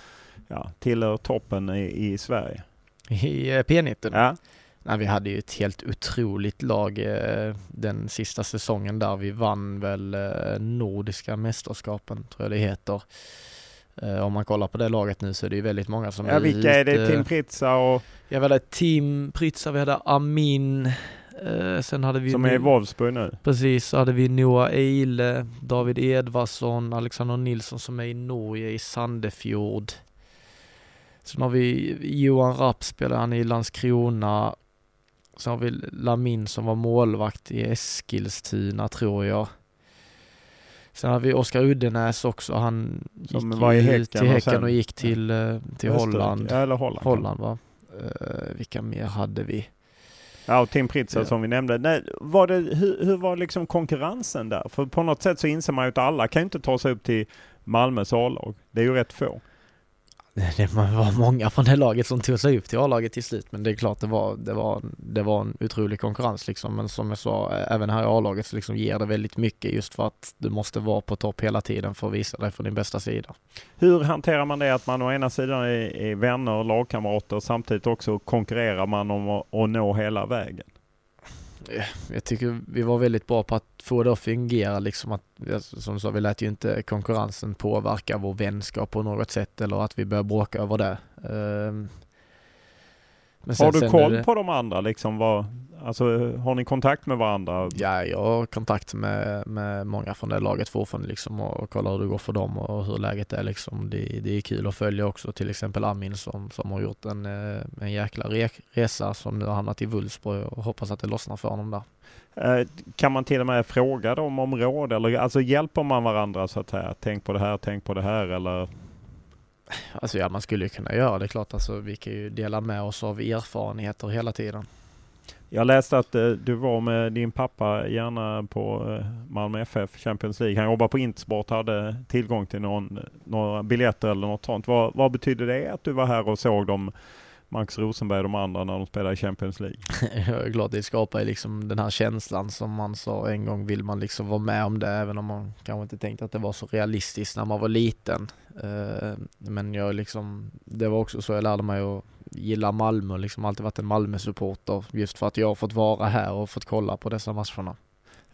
ja, tillhör toppen i, i Sverige? I P19? Ja. Nej, vi hade ju ett helt otroligt lag den sista säsongen där. Vi vann väl Nordiska mästerskapen, tror jag det heter. Eh, om man kollar på det laget nu så är det ju väldigt många som ja, är vilka är det? Tim Pritsa och? Ja, vi hade Tim Pritsa, vi hade Amin, eh, sen hade vi... Som är i Wolfsburg nu? Precis, så hade vi Noah Eile, David Edvardsson, Alexander Nilsson som är i Norge i Sandefjord. Sen har vi Johan Rapp spelar han i Landskrona. Sen har vi Lamin som var målvakt i Eskilstuna tror jag. Sen har vi Oskar Uddenäs också. Han Som gick var i häcken till Häcken och, gick till, eh, till Holland. Ja, eller Holland. Holland va. Uh, vilka mer hade vi? Ja, och Tim Pritzer ja. som vi nämnde. Nej, var det, hur, hur var liksom konkurrensen där? För på något sätt så inser man ju att alla kan inte ta sig upp till Malmös A-lag. Det är ju rätt få. det var många från det laget som tog sig upp till A-laget till slut men det är klart det var, det var, det var en otrolig konkurrens liksom men som jag sa även här i A-laget så liksom ger det väldigt mycket just för att du måste vara på topp hela tiden för att visa dig från din bästa sida. Hur hanterar man det att man å ena sidan är, är vänner och lagkamrater och samtidigt också konkurrerar man om att, att nå hela vägen? Jag tycker vi var väldigt bra på att få det att fungera liksom att, som du sa, vi lät ju inte konkurrensen påverka vår vänskap på något sätt eller att vi började bråka över det. Ehm, har du koll det... på de andra liksom? Vad, alltså, har ni kontakt med varandra? Ja, jag har kontakt med, med många från det laget fortfarande liksom och, och kollar hur det går för dem och hur läget är liksom. Det, det är kul att följa också, till exempel Amin som, som har gjort en, eh, en jäkla re, resa som nu har hamnat i Wolfsburg och hoppas att det lossnar för honom där. Eh, kan man till och med fråga dem om råd eller alltså hjälper man varandra så att säga? Tänk på det här, tänk på det här eller? Alltså ja, man skulle ju kunna göra det klart. Alltså, vi kan ju dela med oss av erfarenheter hela tiden. Jag läste att eh, du var med din pappa gärna på eh, Malmö FF Champions League. Han jobbar på Intersport, hade tillgång till någon, några biljetter eller något sånt. Vad, vad betyder det att du var här och såg dem Max Rosenberg och de andra när de spelade i Champions League. Jag är glad det skapar liksom den här känslan som man sa en gång vill man liksom vara med om det även om man kanske inte tänkte att det var så realistiskt när man var liten. Eh, men jag liksom, det var också så jag lärde mig att gilla Malmö, liksom alltid varit en Malmö-supporter just för att jag har fått vara här och fått kolla på dessa matcherna.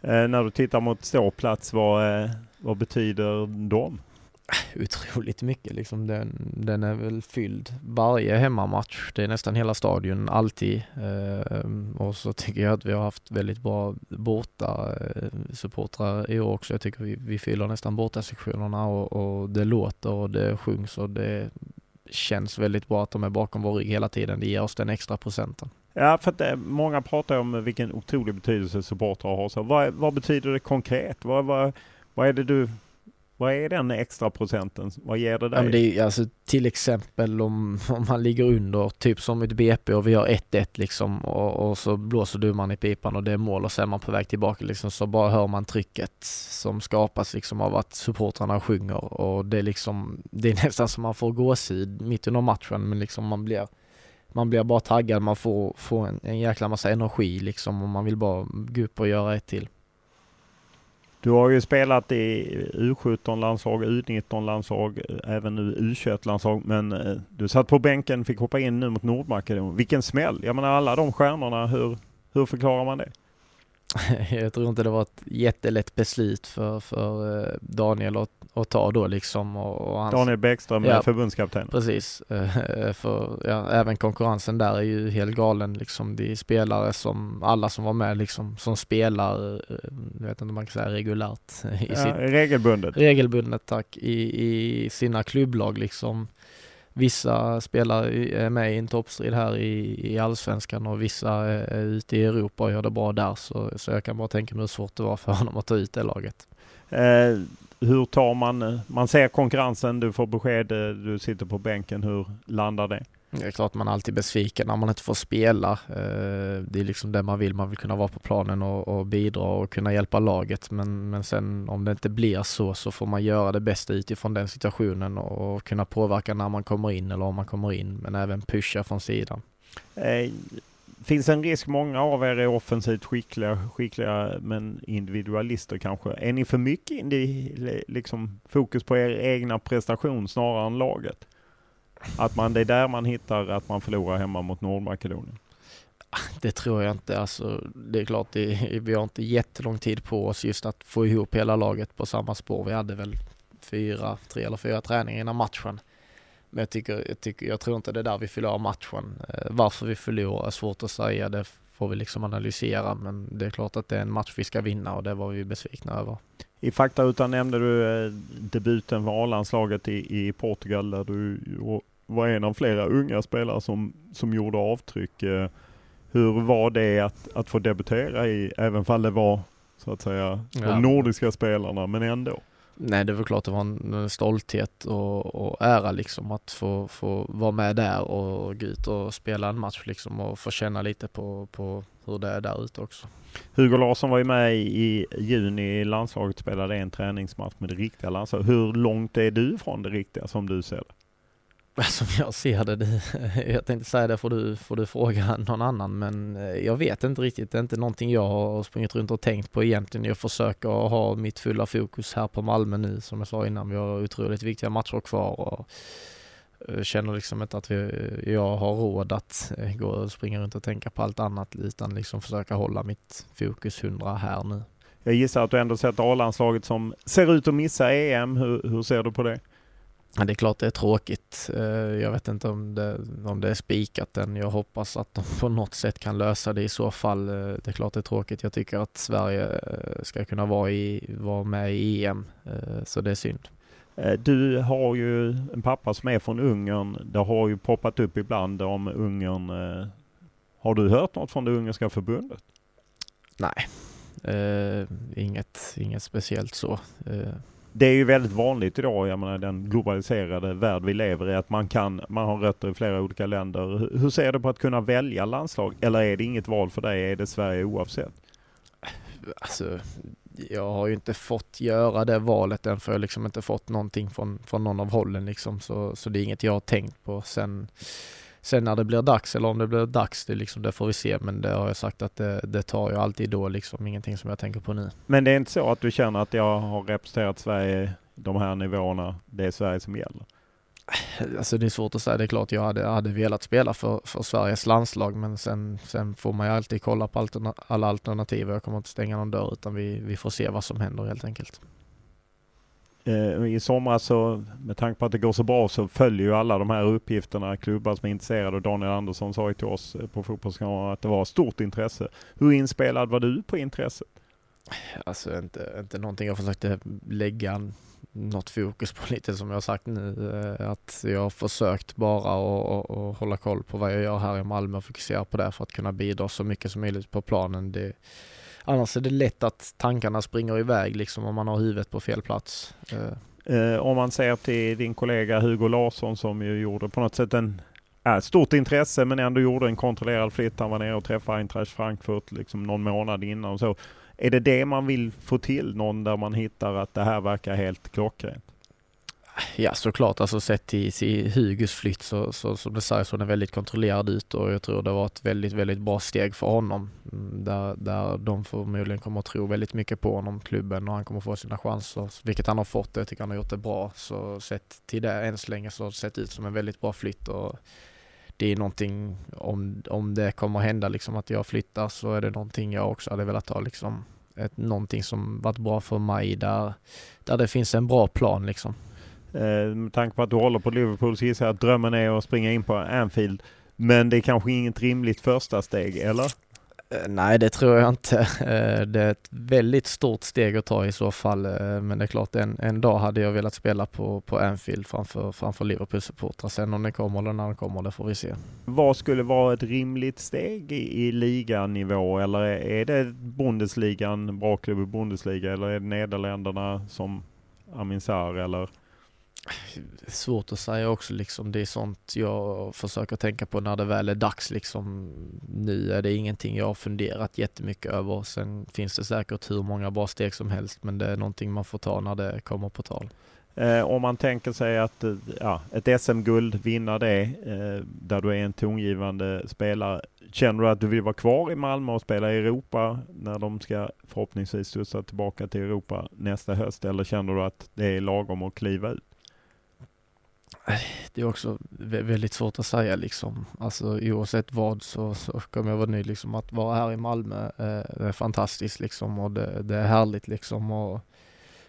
Eh, när du tittar mot ståplats, vad, eh, vad betyder de? otroligt mycket liksom. Den, den är väl fylld varje hemmamatch. Det är nästan hela stadion, alltid. Eh, och så tycker jag att vi har haft väldigt bra borta eh, supportrar i år också. Jag tycker vi, vi fyller nästan borta sektionerna och, och det låter och det sjungs och det känns väldigt bra att de är bakom vår rygg hela tiden. Det ger oss den extra procenten. Ja, för att eh, många pratar om vilken otrolig betydelse supportrar har. Så vad, vad betyder det konkret? Vad, vad, vad är det du vad är den extra procenten? Vad ger det dig? Ja, men det är, alltså, till exempel om, om man ligger under, typ som ett BP och vi har 1-1 liksom och, och, så blåser domaren i pipan och det är mål och så är man på väg tillbaka liksom så bara hör man trycket som skapas liksom av att supportrarna sjunger och det är liksom, det är nästan som man får gåshud mitt under matchen men liksom man blir man blir bara taggad, man får, får en, en jäkla massa energi liksom och man vill bara gå upp och göra ett till. Du har ju spelat i U17-landslag, U19-landslag, även nu U21-landslag. Men eh, du satt på bänken, fick hoppa in nu mot Nordmakedonien. Vilken smäll! Jag menar alla de stjärnorna, hur, hur förklarar man det? jag tror inte det var ett jättelätt beslut för, för eh, Daniel att, att ta då liksom. Och, och hans, Daniel Bäckström, ja, förbundskapten. Precis, eh, för ja, även konkurrensen där är ju helt galen liksom. De spelare som, alla som var med liksom, som spelar, eh, jag vet inte om man kan säga reguljärt. I ja, sitt, regelbundet. Regelbundet tack, i, i sina klubblag liksom vissa spelare är med i en toppstrid här i, i allsvenskan och vissa är, är ute i Europa och gör det bra där. Så, så jag kan bara tänka mig hur svårt det var för honom att ta ut det laget. Eh, hur tar man, man ser konkurrensen, du får besked, eh, du sitter på bänken, hur landar det? Det är klart man är alltid besviken när man inte får spela. Eh, det är liksom det man vill. Man vill kunna vara på planen och, och bidra och kunna hjälpa laget. Men, men sen om det inte blir så så får man göra det bästa utifrån den situationen och kunna påverka när man kommer in eller om man kommer in. Men även pusha från sidan. Eh, finns en risk, många av er är offensivt skickliga, skickliga men individualister kanske. Är ni för mycket liksom, fokus på er egna prestation snarare än laget? Att man, det är där man hittar att man förlorar hemma mot Nordmakedonien? Det tror jag inte. Alltså, det är klart, det, vi har inte jättelång tid på oss just att få ihop hela laget på samma spår. Vi hade väl fyra, tre eller fyra träningar innan matchen. Men jag, tycker, jag, tycker, jag tror inte det är där vi förlorar matchen. Eh, varför vi förlorar är svårt att säga. Det får vi liksom analysera. Men det är klart att det är en match vi ska vinna och det var vi besvikna över. I faktarutan nämnde du eh, debuten för A-landslaget i, i Portugal där du var en av flera unga spelare som, som gjorde avtryck. Eh, hur var det att, att få debutera i, även fall det var så att säga de ja. nordiska spelarna, men ändå? Nej, det var klart det var en stolthet och, och ära liksom att få, få vara med där och gå ut och spela en match liksom och få känna lite på, på hur det är där ute också. Hugo Larsson var ju med i juni i landslaget, spelade en träningsmatch med det riktiga landslaget. Hur långt är du från det riktiga som du ser det? Som jag ser det, det jag tänkte säga det får du, får du fråga någon annan men eh, jag vet inte riktigt, det är inte någonting jag har sprungit runt och tänkt på egentligen. Jag försöker ha mitt fulla fokus här på Malmö nu som jag sa innan, vi har otroligt viktiga matcher kvar och eh, känner liksom inte att vi, eh, jag har råd att gå och springa runt och tänka på allt annat utan liksom försöka hålla mitt fokus hundra här nu. Jag gissar att du ändå sett A-landslaget som ser ut att missa EM. Hur, hur ser du på det? Ja, det är klart det är tråkigt. Eh, jag vet inte om det, om det är spikat än. Jag hoppas att de på något sätt kan lösa det i så fall. Eh, det är klart det är tråkigt. Jag tycker att Sverige eh, ska kunna vara, i, vara med i EM, så det är synd. Du har ju en pappa som är från Ungern. Det har ju poppat upp ibland om Ungern. Har du hört något från det ungerska förbundet? Nej, inget, inget speciellt så det är ju väldigt vanligt idag, jag menar den globaliserade värld vi lever i, att man kan, man har rötter i flera olika länder. Hur ser du på att kunna välja landslag? Eller är det inget val för dig? Är det Sverige oavsett? Alltså, jag har ju inte fått göra det valet än för jag har liksom inte fått någonting från, från någon av hållen liksom. Så, så det är inget jag har tänkt på. Sen Sen när det blir dags eller om det blir dags, det, liksom, det får vi se. Men det har jag sagt att det, det tar jag alltid då liksom. Ingenting som jag tänker på nu. Men det är inte så att du känner att jag har representerat Sverige, de här nivåerna, det är Sverige som gäller? Alltså det är svårt att säga. Det är klart jag hade, hade velat spela för, för Sveriges landslag men sen, sen får man ju alltid kolla på alterna alla alternativ. Jag kommer inte stänga någon dörr utan vi, vi får se vad som händer helt enkelt. Eh, I somras så, med tanke på att det går så bra, så följer ju alla de här uppgifterna klubbar som är intresserade och Daniel Andersson sa ju till oss eh, på Fotbollskanalen att det var stort intresse. Hur inspelad var du på intresset? Alltså inte, inte någonting jag försökte lägga något fokus på lite som jag sagt nu. Eh, att jag har försökt bara att hålla koll på vad jag gör här i Malmö och fokusera på det för att kunna bidra så mycket som möjligt på planen. Det, annars är det lätt att tankarna springer iväg liksom om man har huvudet på fel plats. Eh, eh om man ser till din kollega Hugo Larsson som ju gjorde på något sätt en äh, stort intresse men ändå gjorde en kontrollerad flytt. Han var nere och träffade Eintracht Frankfurt liksom någon månad innan och så. Är det det man vill få till? Någon där man hittar att det här verkar helt klockrent? Ja såklart, alltså sett till, till Hugos flytt så, så som det sägs så är den väldigt kontrollerad ut och jag tror det var ett väldigt, väldigt bra steg för honom. Mm, där, där de förmodligen kommer att tro väldigt mycket på honom, klubben, och han kommer få sina chanser, vilket han har fått. Jag tycker han har gjort det bra. Så sett till det än så länge så har det sett ut som en väldigt bra flytt och det är någonting, om, om det kommer hända liksom att jag flyttar så är det någonting jag också hade velat ha liksom ett, någonting som varit bra för mig där, där det finns en bra plan liksom. Eh, med tanke på att du håller på Liverpool så gissar jag att drömmen är att springa in på Anfield. Men det är kanske inget rimligt första steg, eller? Eh, nej, det tror jag inte. Eh, det är ett väldigt stort steg att ta i så fall. Men det är klart, en, en dag hade jag velat spela på, på Anfield framför, framför Liverpools supportrar. Sen om den kommer eller när den kommer, det får vi se. Vad skulle vara ett rimligt steg i, i liganivå? Eller är det Bundesligan, bra klubb i Bundesliga, eller är det Nederländerna som Amin Sarr, eller? Svårt att säga också liksom. Det är sånt jag försöker tänka på när det väl är dags liksom. Nu är det ingenting jag har funderat jättemycket över. Sen finns det säkert hur många bra steg som helst men det är någonting man får ta när det kommer på tal. Eh, om man tänker sig att eh, ja, ett SM-guld, vinna det, eh, där du är en tongivande spelare. Känner du att du vill vara kvar i Malmö och spela i Europa när de ska förhoppningsvis studsa tillbaka till Europa nästa höst? Eller känner du att det är lagom att kliva ut? Det är också väldigt svårt att säga liksom. Alltså oavsett vad så, så kommer jag vara nöjd liksom. Att vara här i Malmö eh, är fantastiskt liksom och det, det, är härligt liksom. Och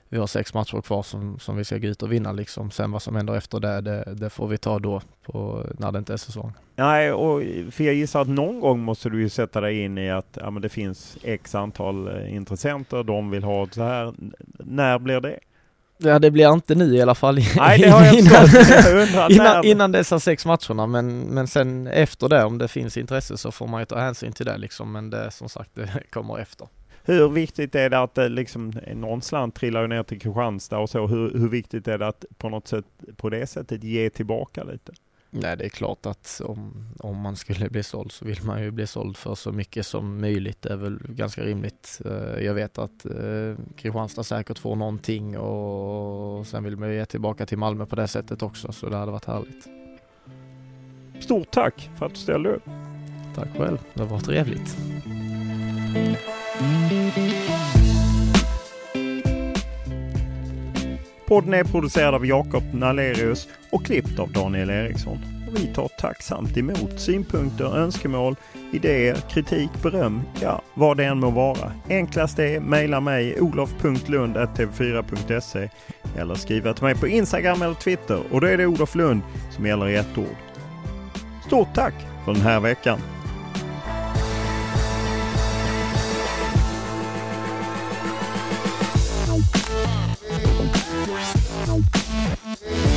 vi har sex matcher kvar som, som vi ska gå ut och vinna liksom. Sen vad som händer efter det, det, det får vi ta då på, när det inte är säsong. Nej, och för jag gissar att någon gång måste du ju sätta dig in i att ja, men det finns x antal eh, intressenter, de vill ha det så här. När blir det? Ja det blir inte nu i alla fall. Nej, det har jag innan, innan, innan dessa sex matcherna men, men sen efter det om det finns intresse så får man ju ta hänsyn till det liksom. Men det som sagt det kommer efter. Hur viktigt är det att det liksom, någon slant trillar ju ner till Kristianstad och så, hur, hur viktigt är det att på något sätt på det sättet ge tillbaka lite? Nej, det är klart att om, om man skulle bli såld så vill man ju bli såld för så mycket som möjligt. Det är väl ganska rimligt. Eh, jag vet att eh, Kristianstad säkert får någonting och sen vill man ju ge tillbaka till Malmö på det sättet också, så det hade varit härligt. Stort tack för att du ställde upp. Tack själv, det var trevligt. Podden är producerad av Jakob Nalerius och klippt av Daniel Eriksson. Vi tar tacksamt emot synpunkter, önskemål, idéer, kritik, beröm, ja vad det än må vara. Enklast är mejla mig olof.lund.tv4.se eller skriva till mig på Instagram eller Twitter och då är det Olof Lund som gäller i ett ord. Stort tack för den här veckan! Bye.